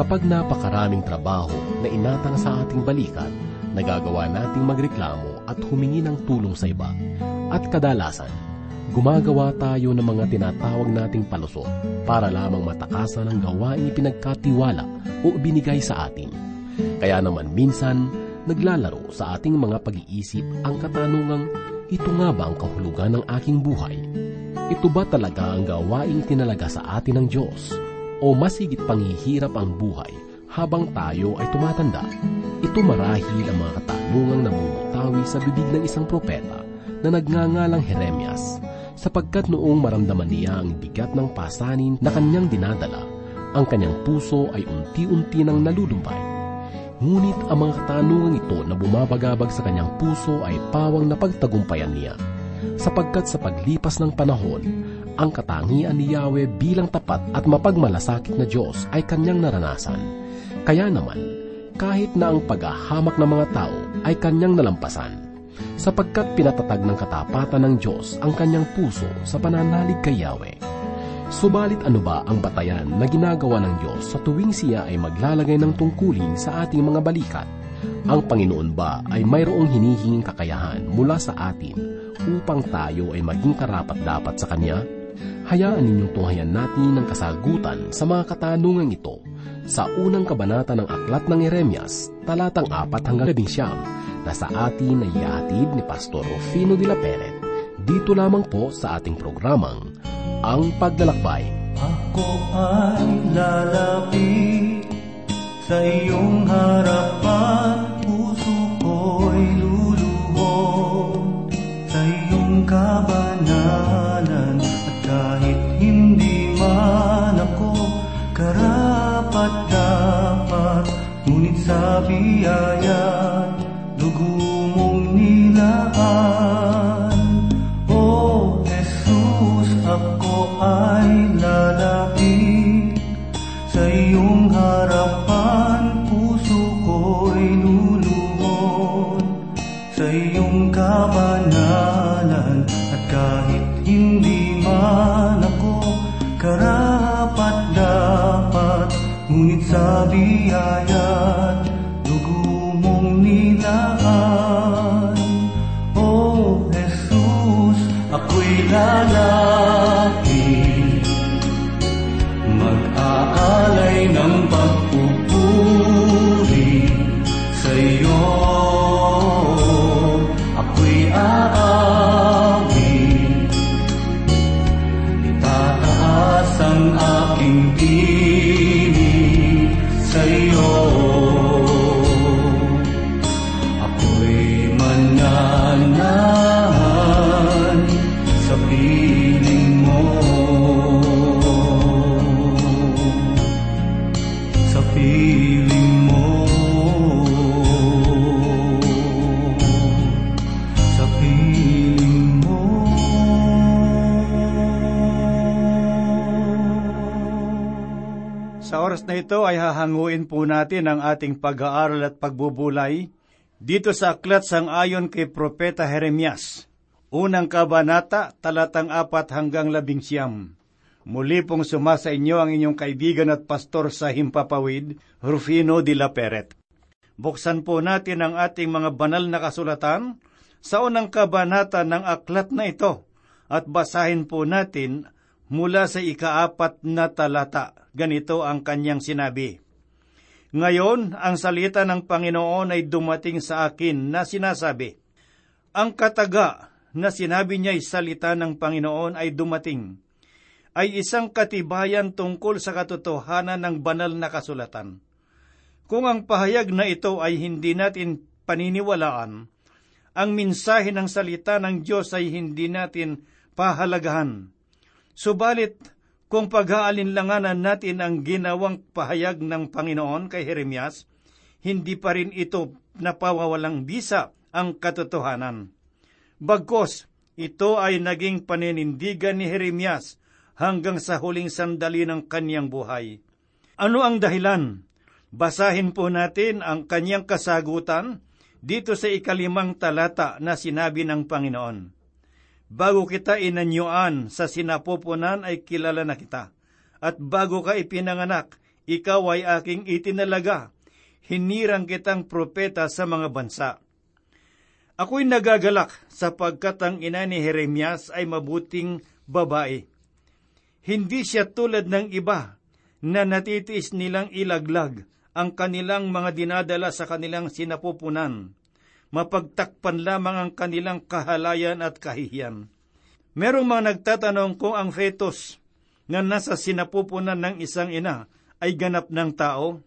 Kapag napakaraming trabaho na inatang sa ating balikat, nagagawa nating magreklamo at humingi ng tulong sa iba. At kadalasan, gumagawa tayo ng mga tinatawag nating palusot para lamang matakasan ang gawaing ipinagkatiwala o binigay sa atin. Kaya naman minsan, naglalaro sa ating mga pag-iisip ang katanungang, ito nga ba ang kahulugan ng aking buhay? Ito ba talaga ang gawaing tinalaga sa atin ng Diyos? O masigit panghihirap ang buhay habang tayo ay tumatanda? Ito marahil ang mga katanungang namumutawi sa bibig ng isang propeta na nagngangalang Jeremias sapagkat noong maramdaman niya ang bigat ng pasanin na kanyang dinadala, ang kanyang puso ay unti-unti nang nalulumbay. Ngunit ang mga katanungang ito na bumabagabag sa kanyang puso ay pawang napagtagumpayan niya, sapagkat sa paglipas ng panahon, ang katangian ni Yahweh bilang tapat at mapagmalasakit na Diyos ay kanyang naranasan. Kaya naman, kahit na ang paghahamak ng mga tao ay kanyang nalampasan, sapagkat pinatatag ng katapatan ng Diyos ang kanyang puso sa pananalig kay Yahweh. Subalit ano ba ang batayan na ginagawa ng Diyos sa tuwing siya ay maglalagay ng tungkulin sa ating mga balikat? Ang Panginoon ba ay mayroong hinihinging kakayahan mula sa atin upang tayo ay maging karapat-dapat sa Kanya? Hayaan ninyong tunghayan natin ang kasagutan sa mga katanungan ito sa unang kabanata ng Aklat ng Eremias, talatang 4 hanggang 11, na sa atin ay iatid ni Pastor Rufino de la Peret. Dito lamang po sa ating programang Ang Paglalakbay. Ako ay lalapit sa iyong harapan, hahanguin po natin ang ating pag-aaral at pagbubulay dito sa aklat sang ayon kay Propeta Jeremias. Unang kabanata, talatang apat hanggang labing siyam. Muli pong sumasa inyo ang inyong kaibigan at pastor sa Himpapawid, Rufino de la Peret. Buksan po natin ang ating mga banal na kasulatan sa unang kabanata ng aklat na ito at basahin po natin mula sa ikaapat na talata. Ganito ang kanyang sinabi. Ngayon, ang salita ng Panginoon ay dumating sa akin na sinasabi, Ang kataga na sinabi niya'y salita ng Panginoon ay dumating, ay isang katibayan tungkol sa katotohanan ng banal na kasulatan. Kung ang pahayag na ito ay hindi natin paniniwalaan, ang minsahe ng salita ng Diyos ay hindi natin pahalagahan. Subalit, kung pag-aalinlanganan natin ang ginawang pahayag ng Panginoon kay Jeremias, hindi pa rin ito napawawalang bisa ang katotohanan. Bagkos, ito ay naging paninindigan ni Jeremias hanggang sa huling sandali ng kanyang buhay. Ano ang dahilan? Basahin po natin ang kanyang kasagutan dito sa ikalimang talata na sinabi ng Panginoon. Bago kita inanyuan sa sinapupunan ay kilala na kita. At bago ka ipinanganak, ikaw ay aking itinalaga, hinirang kitang propeta sa mga bansa. Ako'y nagagalak sapagkat ang ina ni Jeremias ay mabuting babae. Hindi siya tulad ng iba na natitiis nilang ilaglag ang kanilang mga dinadala sa kanilang sinapupunan. Mapagtakpan lamang ang kanilang kahalayan at kahihiyan. Merong mga nagtatanong kung ang fetus na nasa sinapupunan ng isang ina ay ganap ng tao.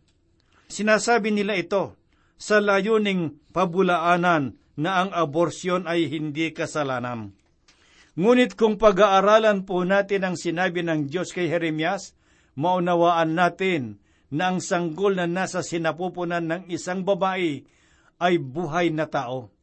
Sinasabi nila ito sa layuning pabulaanan na ang aborsyon ay hindi kasalanan. Ngunit kung pag-aaralan po natin ang sinabi ng Diyos kay Jeremias, maunawaan natin na ang sanggol na nasa sinapupunan ng isang babae ay buhay na tao.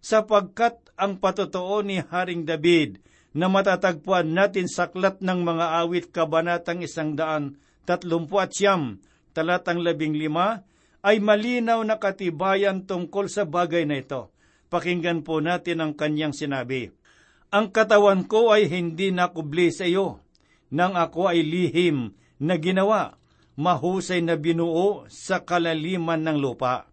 Sapagkat ang patotoo ni Haring David na matatagpuan natin sa klat ng mga awit kabanatang isang daan, tatlumpu at siyam, talatang labing lima, ay malinaw na katibayan tungkol sa bagay na ito. Pakinggan po natin ang kanyang sinabi. Ang katawan ko ay hindi nakubli sa iyo, nang ako ay lihim na ginawa, mahusay na binuo sa kalaliman ng lupa.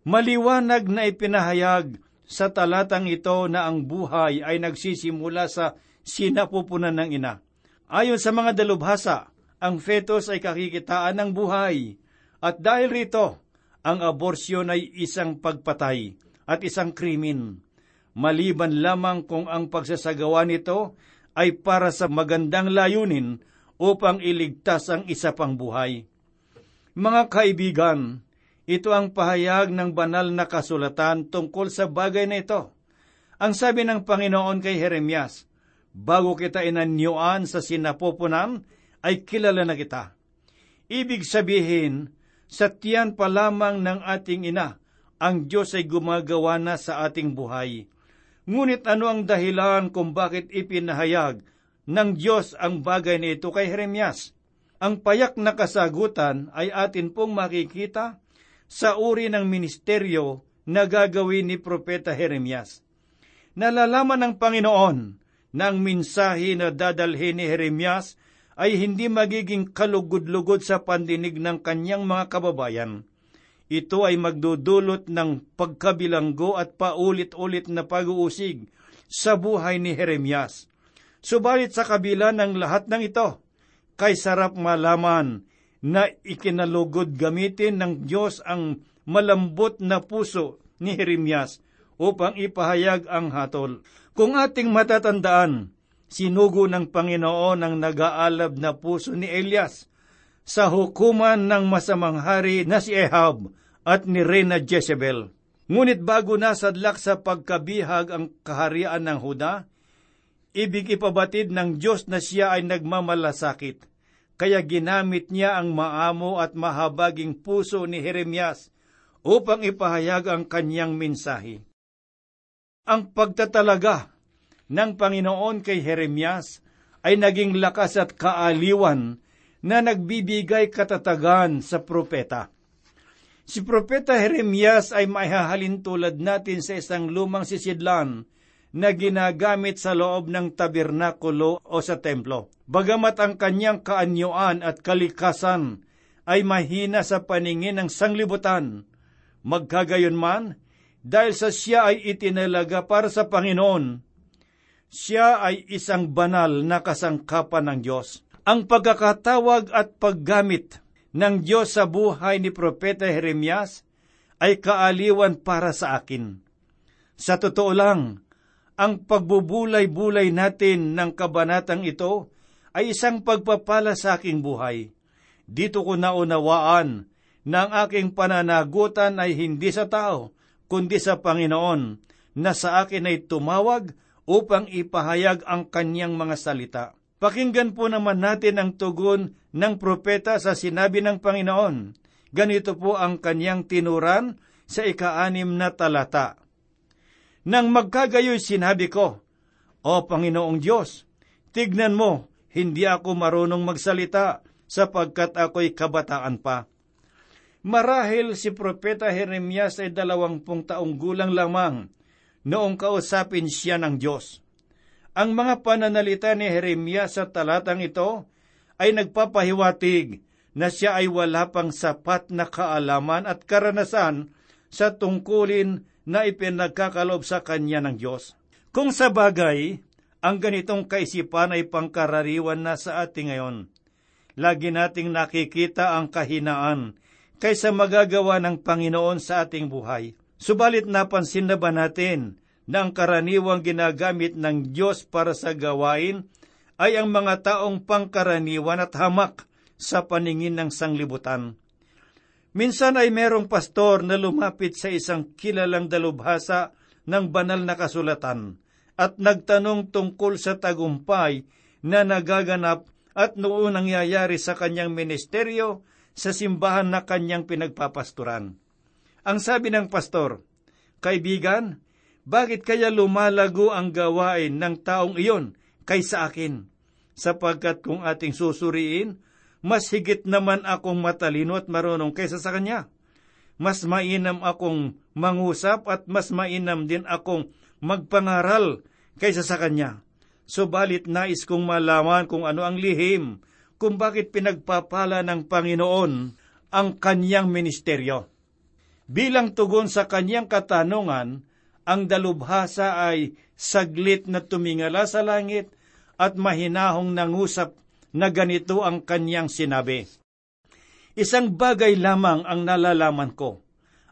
Maliwanag na ipinahayag sa talatang ito na ang buhay ay nagsisimula sa sinapupunan ng ina. Ayon sa mga dalubhasa, ang fetus ay kakikitaan ng buhay at dahil rito, ang aborsyon ay isang pagpatay at isang krimen. Maliban lamang kung ang pagsasagawa nito ay para sa magandang layunin upang iligtas ang isa pang buhay. Mga kaibigan, ito ang pahayag ng banal na kasulatan tungkol sa bagay na ito. Ang sabi ng Panginoon kay Jeremias, Bago kita inanyuan sa sinapupunan, ay kilala na kita. Ibig sabihin, sa tiyan pa lamang ng ating ina, ang Diyos ay gumagawa na sa ating buhay. Ngunit ano ang dahilan kung bakit ipinahayag ng Diyos ang bagay na ito kay Jeremias? Ang payak na kasagutan ay atin pong makikita sa uri ng ministeryo na gagawin ni Propeta Jeremias. Nalalaman ng Panginoon na ang minsahe na dadalhin ni Jeremias ay hindi magiging kalugod-lugod sa pandinig ng kanyang mga kababayan. Ito ay magdudulot ng pagkabilanggo at paulit-ulit na pag-uusig sa buhay ni Jeremias. Subalit sa kabila ng lahat ng ito, kay sarap malaman na ikinalugod gamitin ng Diyos ang malambot na puso ni Jeremias upang ipahayag ang hatol. Kung ating matatandaan, sinugo ng Panginoon ang nag-aalab na puso ni Elias sa hukuman ng masamang hari na si Ehab at ni Reyna Jezebel. Ngunit bago nasadlak sa pagkabihag ang kaharian ng Huda, ibig ipabatid ng Diyos na siya ay nagmamalasakit kaya ginamit niya ang maamo at mahabaging puso ni Jeremias upang ipahayag ang kanyang mensahe. Ang pagtatalaga ng Panginoon kay Jeremias ay naging lakas at kaaliwan na nagbibigay katatagan sa propeta. Si Propeta Jeremias ay maihahalin tulad natin sa isang lumang sisidlan na ginagamit sa loob ng tabernakulo o sa templo. Bagamat ang kanyang kaanyuan at kalikasan ay mahina sa paningin ng sanglibutan, magkagayon man, dahil sa siya ay itinalaga para sa Panginoon, siya ay isang banal na kasangkapan ng Diyos. Ang pagkakatawag at paggamit ng Diyos sa buhay ni Propeta Jeremias ay kaaliwan para sa akin. Sa totoo lang, ang pagbubulay-bulay natin ng kabanatang ito ay isang pagpapala sa aking buhay. Dito ko naunawaan na ang aking pananagutan ay hindi sa tao, kundi sa Panginoon, na sa akin ay tumawag upang ipahayag ang kanyang mga salita. Pakinggan po naman natin ang tugon ng propeta sa sinabi ng Panginoon. Ganito po ang kanyang tinuran sa ikaanim na talata. Nang magkagayoy sinabi ko, O Panginoong Diyos, tignan mo, hindi ako marunong magsalita sapagkat ako'y kabataan pa. Marahil si Propeta Jeremias ay dalawampung taong gulang lamang noong kausapin siya ng Diyos. Ang mga pananalita ni Jeremias sa talatang ito ay nagpapahiwatig na siya ay wala pang sapat na kaalaman at karanasan sa tungkulin na ipinagkakalob sa kanya ng Diyos. Kung sa bagay, ang ganitong kaisipan ay pangkarariwan na sa ating ngayon. Lagi nating nakikita ang kahinaan kaysa magagawa ng Panginoon sa ating buhay. Subalit napansin na ba natin na ang karaniwang ginagamit ng Diyos para sa gawain ay ang mga taong pangkaraniwan at hamak sa paningin ng sanglibutan. Minsan ay merong pastor na lumapit sa isang kilalang dalubhasa ng banal na kasulatan at nagtanong tungkol sa tagumpay na nagaganap at noon nangyayari sa kanyang ministeryo sa simbahan na kanyang pinagpapasturan. Ang sabi ng pastor, Kaibigan, bakit kaya lumalago ang gawain ng taong iyon kaysa akin? Sapagkat kung ating susuriin, mas higit naman akong matalino at marunong kaysa sa kanya. Mas mainam akong mangusap at mas mainam din akong magpangaral kaysa sa kanya. Subalit nais kong malaman kung ano ang lihim, kung bakit pinagpapala ng Panginoon ang kanyang ministeryo. Bilang tugon sa kanyang katanungan, ang dalubhasa ay saglit na tumingala sa langit at mahinahong nangusap na ganito ang kanyang sinabi. Isang bagay lamang ang nalalaman ko.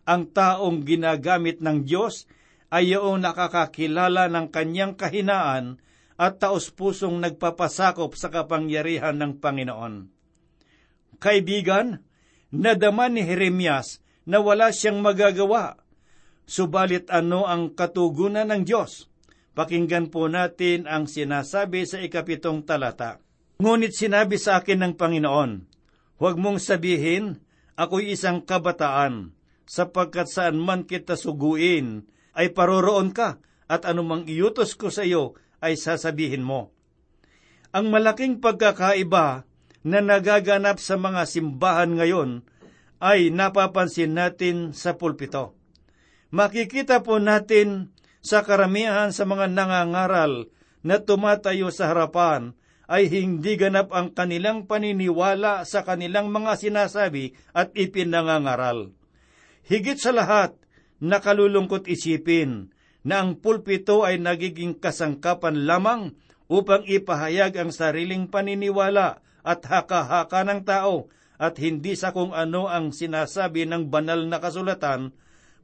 Ang taong ginagamit ng Diyos ay yung nakakakilala ng kanyang kahinaan at taos-pusong nagpapasakop sa kapangyarihan ng Panginoon. Kaibigan, nadama ni Jeremias na wala siyang magagawa. Subalit ano ang katugunan ng Diyos? Pakinggan po natin ang sinasabi sa ikapitong talata. Ngunit sinabi sa akin ng Panginoon, Huwag mong sabihin, ako'y isang kabataan, sapagkat saan man kita suguin, ay paroroon ka, at anumang iutos ko sa iyo ay sasabihin mo. Ang malaking pagkakaiba na nagaganap sa mga simbahan ngayon ay napapansin natin sa pulpito. Makikita po natin sa karamihan sa mga nangangaral na tumatayo sa harapan ay hindi ganap ang kanilang paniniwala sa kanilang mga sinasabi at ipinangangaral. Higit sa lahat, nakalulungkot isipin na ang pulpito ay nagiging kasangkapan lamang upang ipahayag ang sariling paniniwala at haka-haka ng tao at hindi sa kung ano ang sinasabi ng banal na kasulatan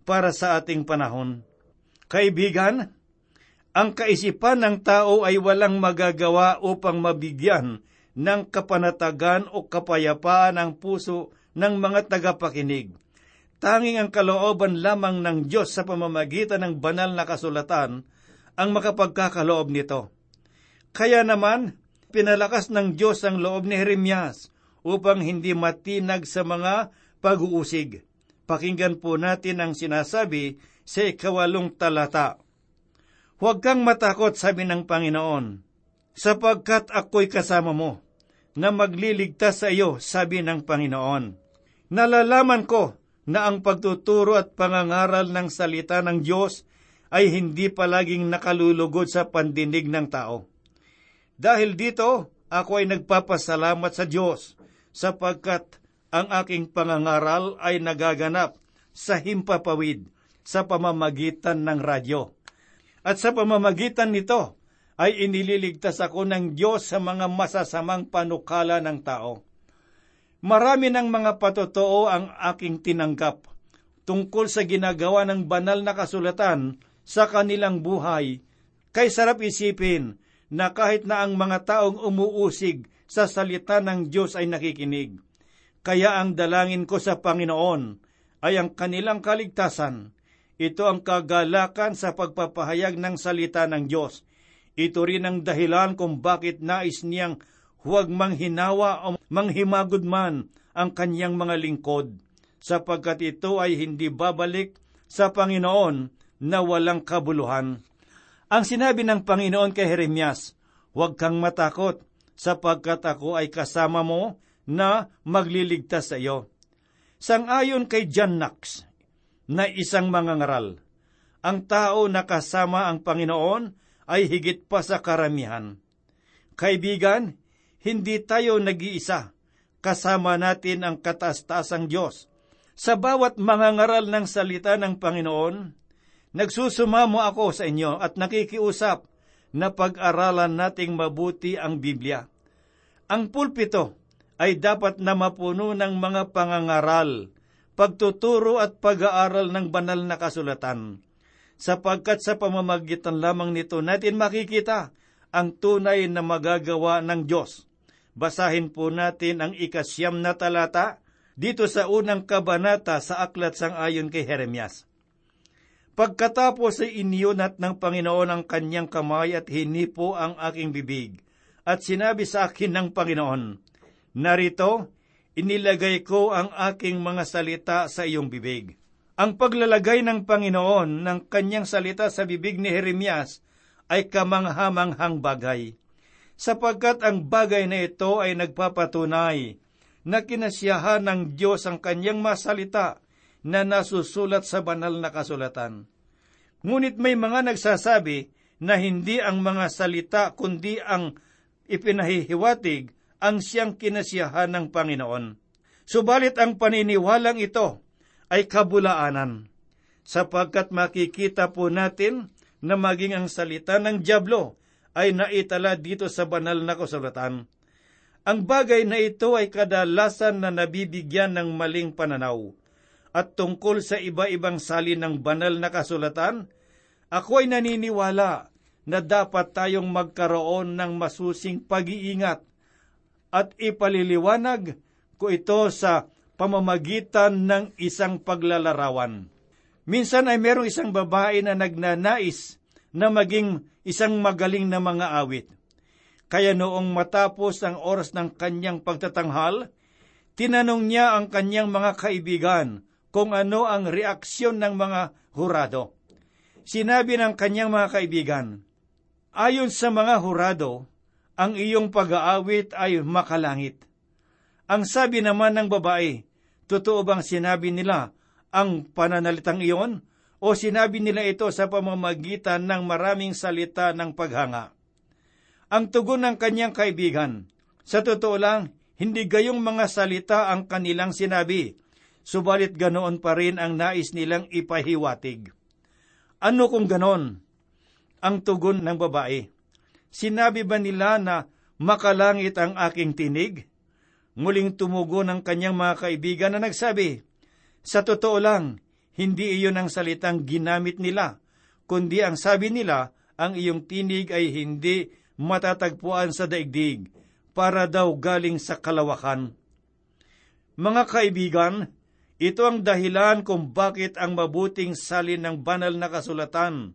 para sa ating panahon. Kaibigan, ang kaisipan ng tao ay walang magagawa upang mabigyan ng kapanatagan o kapayapaan ang puso ng mga tagapakinig. Tanging ang kalooban lamang ng Diyos sa pamamagitan ng banal na kasulatan ang makapagkakaloob nito. Kaya naman, pinalakas ng Diyos ang loob ni Jeremias upang hindi matinag sa mga pag-uusig. Pakinggan po natin ang sinasabi sa ikawalong talata. Huwag kang matakot, sabi ng Panginoon, sapagkat ako'y kasama mo, na magliligtas sa iyo, sabi ng Panginoon. Nalalaman ko na ang pagtuturo at pangangaral ng salita ng Diyos ay hindi palaging nakalulugod sa pandinig ng tao. Dahil dito, ako ay nagpapasalamat sa Diyos sapagkat ang aking pangangaral ay nagaganap sa himpapawid sa pamamagitan ng radyo at sa pamamagitan nito ay inililigtas ako ng Diyos sa mga masasamang panukala ng tao. Marami ng mga patotoo ang aking tinanggap tungkol sa ginagawa ng banal na kasulatan sa kanilang buhay, kay sarap isipin na kahit na ang mga taong umuusig sa salita ng Diyos ay nakikinig. Kaya ang dalangin ko sa Panginoon ay ang kanilang kaligtasan ito ang kagalakan sa pagpapahayag ng salita ng Diyos. Ito rin ang dahilan kung bakit nais niyang huwag manghinawa o manghimagod man ang kanyang mga lingkod, sapagkat ito ay hindi babalik sa Panginoon na walang kabuluhan. Ang sinabi ng Panginoon kay Jeremias, Huwag kang matakot, sapagkat ako ay kasama mo na magliligtas sa iyo. Sang-ayon kay John Knox, na isang mangangaral. Ang tao na kasama ang Panginoon ay higit pa sa karamihan. Kaibigan, hindi tayo nag-iisa, kasama natin ang kataas-taasang Diyos. Sa bawat mga ngaral ng salita ng Panginoon, nagsusumamo ako sa inyo at nakikiusap na pag-aralan nating mabuti ang Biblia. Ang pulpito ay dapat na mapuno ng mga pangangaral, pagtuturo at pag-aaral ng banal na kasulatan, sapagkat sa pamamagitan lamang nito natin makikita ang tunay na magagawa ng Diyos. Basahin po natin ang ikasyam na talata dito sa unang kabanata sa aklat sang ayon kay Jeremias. Pagkatapos ay iniyunat ng Panginoon ang kanyang kamay at hinipo ang aking bibig, at sinabi sa akin ng Panginoon, Narito, inilagay ko ang aking mga salita sa iyong bibig. Ang paglalagay ng Panginoon ng kanyang salita sa bibig ni Jeremias ay kamanghamanghang bagay, sapagkat ang bagay na ito ay nagpapatunay na kinasiyahan ng Diyos ang kanyang masalita na nasusulat sa banal na kasulatan. Ngunit may mga nagsasabi na hindi ang mga salita kundi ang ipinahihiwatig ang siyang kinasiyahan ng Panginoon. Subalit ang paniniwalang ito ay kabulaanan, sapagkat makikita po natin na maging ang salita ng Diablo ay naitala dito sa banal na kasulatan. Ang bagay na ito ay kadalasan na nabibigyan ng maling pananaw at tungkol sa iba-ibang salin ng banal na kasulatan, ako ay naniniwala na dapat tayong magkaroon ng masusing pag-iingat at ipaliliwanag ko ito sa pamamagitan ng isang paglalarawan. Minsan ay merong isang babae na nagnanais na maging isang magaling na mga awit. Kaya noong matapos ang oras ng kanyang pagtatanghal, tinanong niya ang kanyang mga kaibigan kung ano ang reaksyon ng mga hurado. Sinabi ng kanyang mga kaibigan, Ayon sa mga hurado, ang iyong pag-aawit ay makalangit. Ang sabi naman ng babae, totoo bang sinabi nila ang pananalitang iyon o sinabi nila ito sa pamamagitan ng maraming salita ng paghanga? Ang tugon ng kanyang kaibigan, sa totoo lang, hindi gayong mga salita ang kanilang sinabi, subalit ganoon pa rin ang nais nilang ipahiwatig. Ano kung ganon? Ang tugon ng babae. Sinabi ba nila na makalangit ang aking tinig? Muling tumugo ng kanyang mga kaibigan na nagsabi, Sa totoo lang, hindi iyon ang salitang ginamit nila, kundi ang sabi nila, ang iyong tinig ay hindi matatagpuan sa daigdig, para daw galing sa kalawakan. Mga kaibigan, ito ang dahilan kung bakit ang mabuting salin ng banal na kasulatan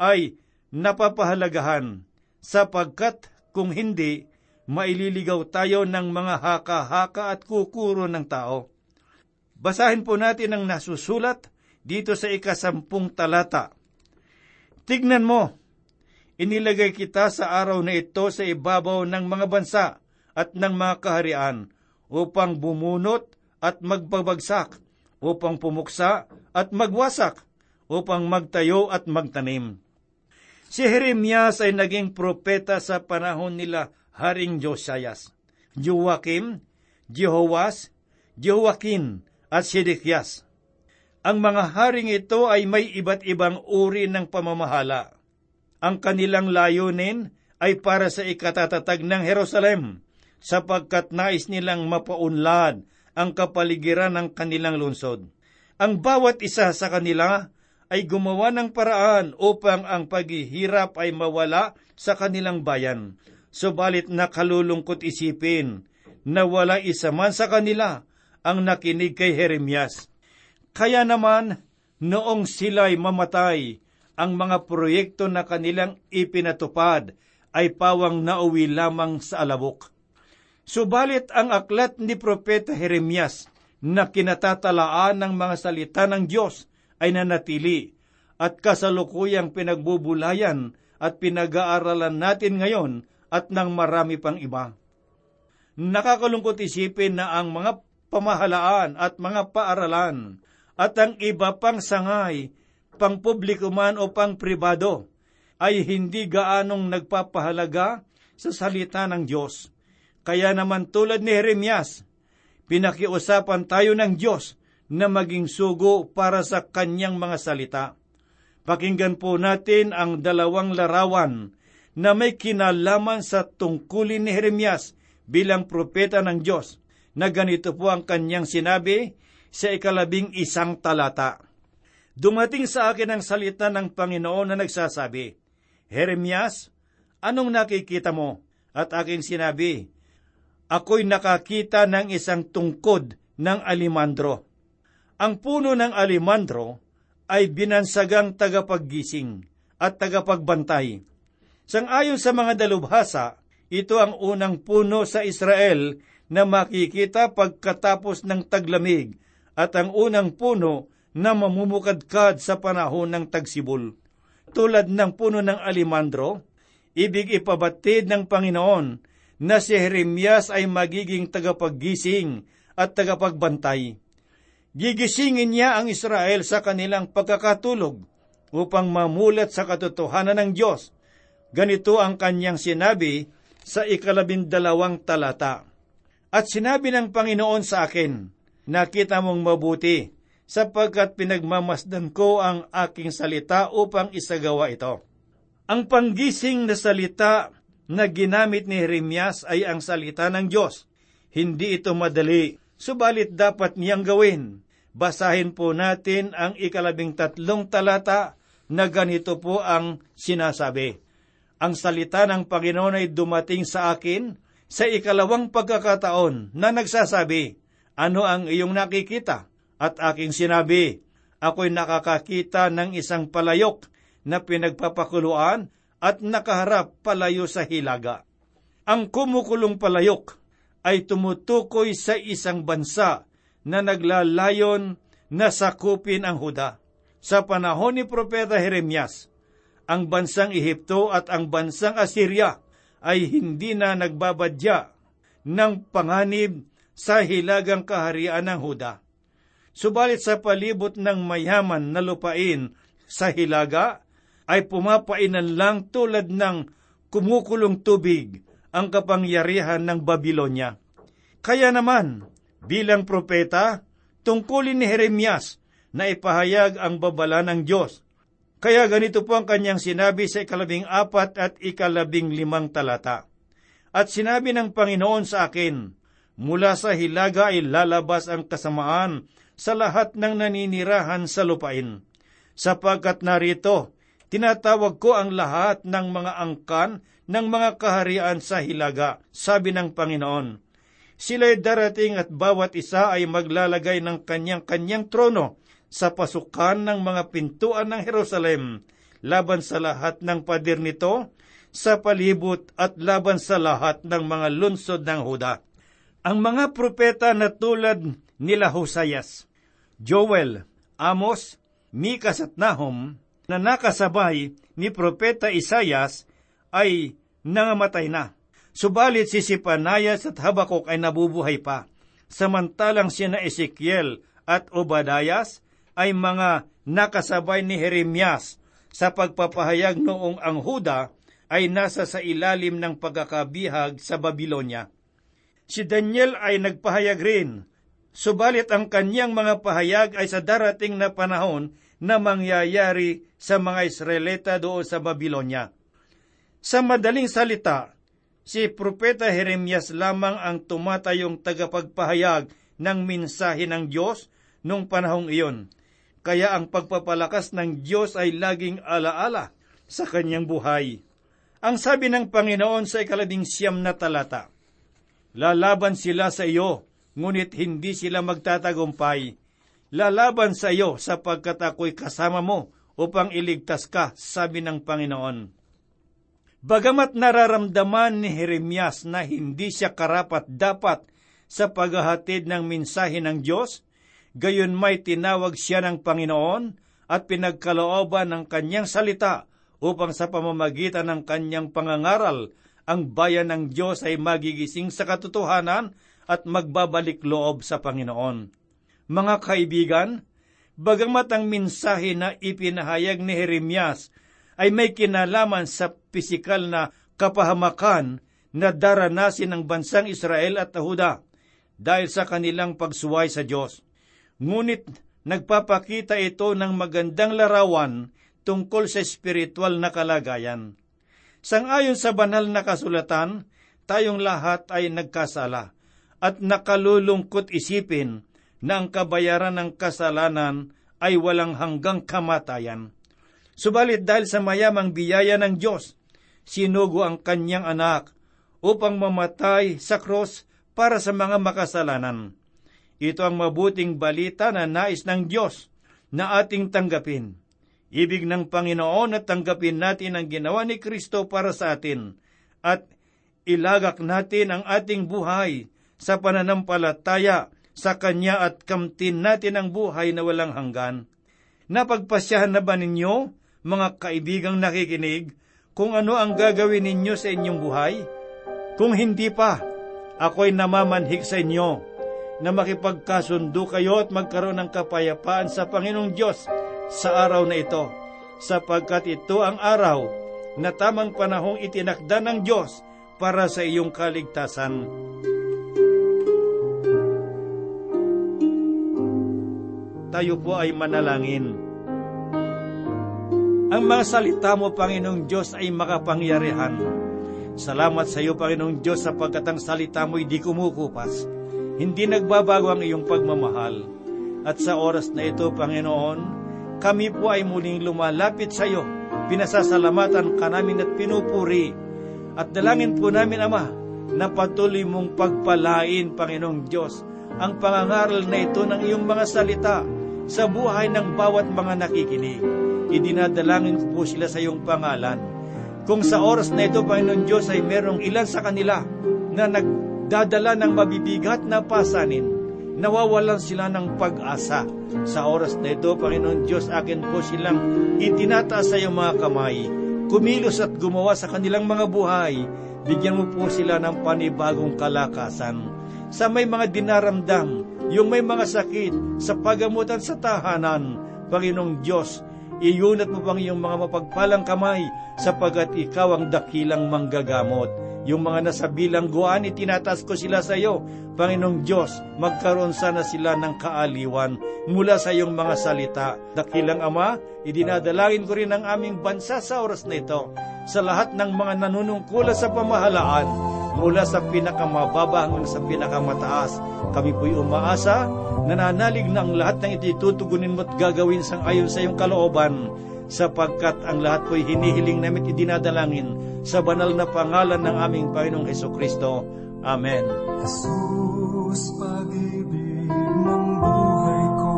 ay napapahalagahan, sapagkat kung hindi, maililigaw tayo ng mga haka-haka at kukuro ng tao. Basahin po natin ang nasusulat dito sa ikasampung talata. Tignan mo, inilagay kita sa araw na ito sa ibabaw ng mga bansa at ng mga kaharian upang bumunot at magpabagsak, upang pumuksa at magwasak, upang magtayo at magtanim. Si Jeremias ay naging propeta sa panahon nila Haring Josias, Joachim, Jehoas, Jehoakin at Sedekias. Ang mga haring ito ay may iba't ibang uri ng pamamahala. Ang kanilang layunin ay para sa ikatatatag ng Jerusalem, sapagkat nais nilang mapaunlad ang kapaligiran ng kanilang lungsod. Ang bawat isa sa kanila ay gumawa ng paraan upang ang paghihirap ay mawala sa kanilang bayan. Subalit nakalulungkot isipin na wala isa man sa kanila ang nakinig kay Jeremias. Kaya naman, noong sila'y mamatay, ang mga proyekto na kanilang ipinatupad ay pawang nauwi lamang sa alabok. Subalit ang aklat ni Propeta Jeremias na kinatatalaan ng mga salita ng Diyos ay nanatili at kasalukuyang pinagbubulayan at pinag-aaralan natin ngayon at ng marami pang iba. Nakakalungkot isipin na ang mga pamahalaan at mga paaralan at ang iba pang sangay, pang publiko man o pang pribado, ay hindi gaanong nagpapahalaga sa salita ng Diyos kaya naman tulad ni Jeremias, pinakiusapan tayo ng Diyos na maging sugo para sa kanyang mga salita. Pakinggan po natin ang dalawang larawan na may kinalaman sa tungkulin ni Jeremias bilang propeta ng Diyos na ganito po ang kanyang sinabi sa ikalabing isang talata. Dumating sa akin ang salita ng Panginoon na nagsasabi, Jeremias, anong nakikita mo? At aking sinabi, ako'y nakakita ng isang tungkod ng alimandro. Ang puno ng alimandro ay binansagang tagapaggising at tagapagbantay. Sangayon sa mga dalubhasa, ito ang unang puno sa Israel na makikita pagkatapos ng taglamig at ang unang puno na mamumukadkad sa panahon ng tagsibol. Tulad ng puno ng alimandro, ibig ipabatid ng Panginoon na si Jeremias ay magiging tagapaggising at tagapagbantay. Gigisingin niya ang Israel sa kanilang pagkakatulog upang mamulat sa katotohanan ng Diyos. Ganito ang kanyang sinabi sa ikalabindalawang talata. At sinabi ng Panginoon sa akin, Nakita mong mabuti, sapagkat pinagmamasdan ko ang aking salita upang isagawa ito. Ang panggising na salita na ginamit ni Jeremias ay ang salita ng Diyos. Hindi ito madali, subalit dapat niyang gawin Basahin po natin ang ikalabing tatlong talata na ganito po ang sinasabi. Ang salita ng Panginoon ay dumating sa akin sa ikalawang pagkakataon na nagsasabi, Ano ang iyong nakikita? At aking sinabi, Ako'y nakakakita ng isang palayok na pinagpapakuluan at nakaharap palayo sa hilaga. Ang kumukulong palayok ay tumutukoy sa isang bansa na naglalayon na sakupin ang Huda. Sa panahon ni Propeta Jeremias, ang bansang Ehipto at ang bansang Assyria ay hindi na nagbabadya ng panganib sa hilagang kaharian ng Huda. Subalit sa palibot ng mayaman na lupain sa hilaga, ay pumapainan lang tulad ng kumukulong tubig ang kapangyarihan ng Babilonya. Kaya naman, bilang propeta, tungkulin ni Jeremias na ipahayag ang babala ng Diyos. Kaya ganito po ang kanyang sinabi sa ikalabing apat at ikalabing limang talata. At sinabi ng Panginoon sa akin, mula sa hilaga ay lalabas ang kasamaan sa lahat ng naninirahan sa lupain. Sapagkat narito, tinatawag ko ang lahat ng mga angkan ng mga kaharian sa hilaga, sabi ng Panginoon sila'y darating at bawat isa ay maglalagay ng kanyang-kanyang trono sa pasukan ng mga pintuan ng Jerusalem, laban sa lahat ng padir nito, sa palibot at laban sa lahat ng mga lunsod ng Huda. Ang mga propeta na tulad nila Hosayas, Joel, Amos, Mikas at Nahum na nakasabay ni Propeta Isayas ay nangamatay na. Subalit si Sipanayas at Habakuk ay nabubuhay pa, samantalang sina Ezekiel at Obadayas ay mga nakasabay ni Jeremias sa pagpapahayag noong ang Huda ay nasa sa ilalim ng pagkakabihag sa Babilonya. Si Daniel ay nagpahayag rin, subalit ang kanyang mga pahayag ay sa darating na panahon na mangyayari sa mga Israelita doon sa Babilonya. Sa madaling salita, si Propeta Jeremias lamang ang tumatayong tagapagpahayag ng mensahe ng Diyos nung panahong iyon. Kaya ang pagpapalakas ng Diyos ay laging alaala sa kanyang buhay. Ang sabi ng Panginoon sa ikalabing siyam na talata, Lalaban sila sa iyo, ngunit hindi sila magtatagumpay. Lalaban sa iyo sapagkat ako'y kasama mo upang iligtas ka, sabi ng Panginoon. Bagamat nararamdaman ni Jeremias na hindi siya karapat dapat sa paghahatid ng mensahe ng Diyos, gayon may tinawag siya ng Panginoon at pinagkalooban ng kanyang salita upang sa pamamagitan ng kanyang pangangaral, ang bayan ng Diyos ay magigising sa katotohanan at magbabalik loob sa Panginoon. Mga kaibigan, bagamat ang mensahe na ipinahayag ni Jeremias ay may kinalaman sa pisikal na kapahamakan na daranasin ng bansang Israel at Huda. dahil sa kanilang pagsuway sa Diyos. Ngunit nagpapakita ito ng magandang larawan tungkol sa espiritual na kalagayan. Sangayon sa banal na kasulatan, tayong lahat ay nagkasala at nakalulungkot isipin na ang kabayaran ng kasalanan ay walang hanggang kamatayan. Subalit dahil sa mayamang biyaya ng Diyos, sinugo ang kanyang anak upang mamatay sa cross para sa mga makasalanan. Ito ang mabuting balita na nais ng Diyos na ating tanggapin. Ibig ng Panginoon na tanggapin natin ang ginawa ni Kristo para sa atin at ilagak natin ang ating buhay sa pananampalataya sa Kanya at kamtin natin ang buhay na walang hanggan. Napagpasyahan na ba ninyo, mga kaibigang nakikinig, kung ano ang gagawin ninyo sa inyong buhay? Kung hindi pa, ako'y namamanhik sa inyo na makipagkasundo kayo at magkaroon ng kapayapaan sa Panginoong Diyos sa araw na ito, sapagkat ito ang araw na tamang panahong itinakda ng Diyos para sa iyong kaligtasan. Tayo po ay manalangin. Ang mga salita mo, Panginoong Diyos, ay makapangyarihan. Salamat sa iyo, Panginoong Diyos, sapagkat ang salita mo hindi kumukupas. Hindi nagbabago ang iyong pagmamahal. At sa oras na ito, Panginoon, kami po ay muling lumalapit sa iyo. Pinasasalamatan ka namin at pinupuri. At dalangin po namin, Ama, na patuloy mong pagpalain, Panginoong Diyos, ang pangangaral na ito ng iyong mga salita sa buhay ng bawat mga nakikinig idinadalangin ko po sila sa iyong pangalan. Kung sa oras na ito, Panginoon Diyos, ay merong ilan sa kanila na nagdadala ng mabibigat na pasanin, nawawalan sila ng pag-asa. Sa oras na ito, Panginoon Diyos, akin po silang itinataas sa iyong mga kamay, kumilos at gumawa sa kanilang mga buhay, bigyan mo po sila ng panibagong kalakasan. Sa may mga dinaramdam, yung may mga sakit, sa pagamutan sa tahanan, Panginoong Diyos, Iyunat mo pang iyong mga mapagpalang kamay sapagat ikaw ang dakilang manggagamot. Yung mga nasa bilangguan, itinatas ko sila sa iyo. Panginoong Diyos, magkaroon sana sila ng kaaliwan mula sa iyong mga salita. Dakilang Ama, idinadalangin ko rin ang aming bansa sa oras na ito sa lahat ng mga nanunungkula sa pamahalaan mula sa pinakamababa hanggang sa pinakamataas. Kami po'y umaasa nananalig na ang lahat ng itutugunin mo at gagawin sang ayon sa iyong kalooban, sapagkat ang lahat ko'y hinihiling namin idinadalangin sa banal na pangalan ng aming Panginoong Heso Kristo. Amen. Jesus, pag-ibig ng buhay ko,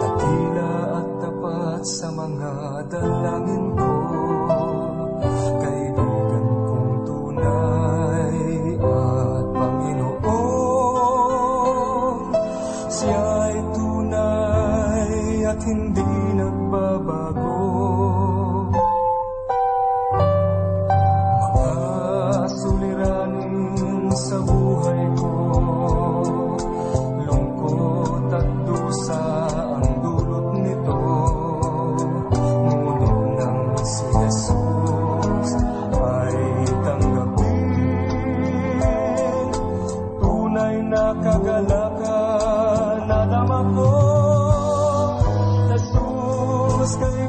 takila at tapat sa mga dalangin sky.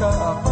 ka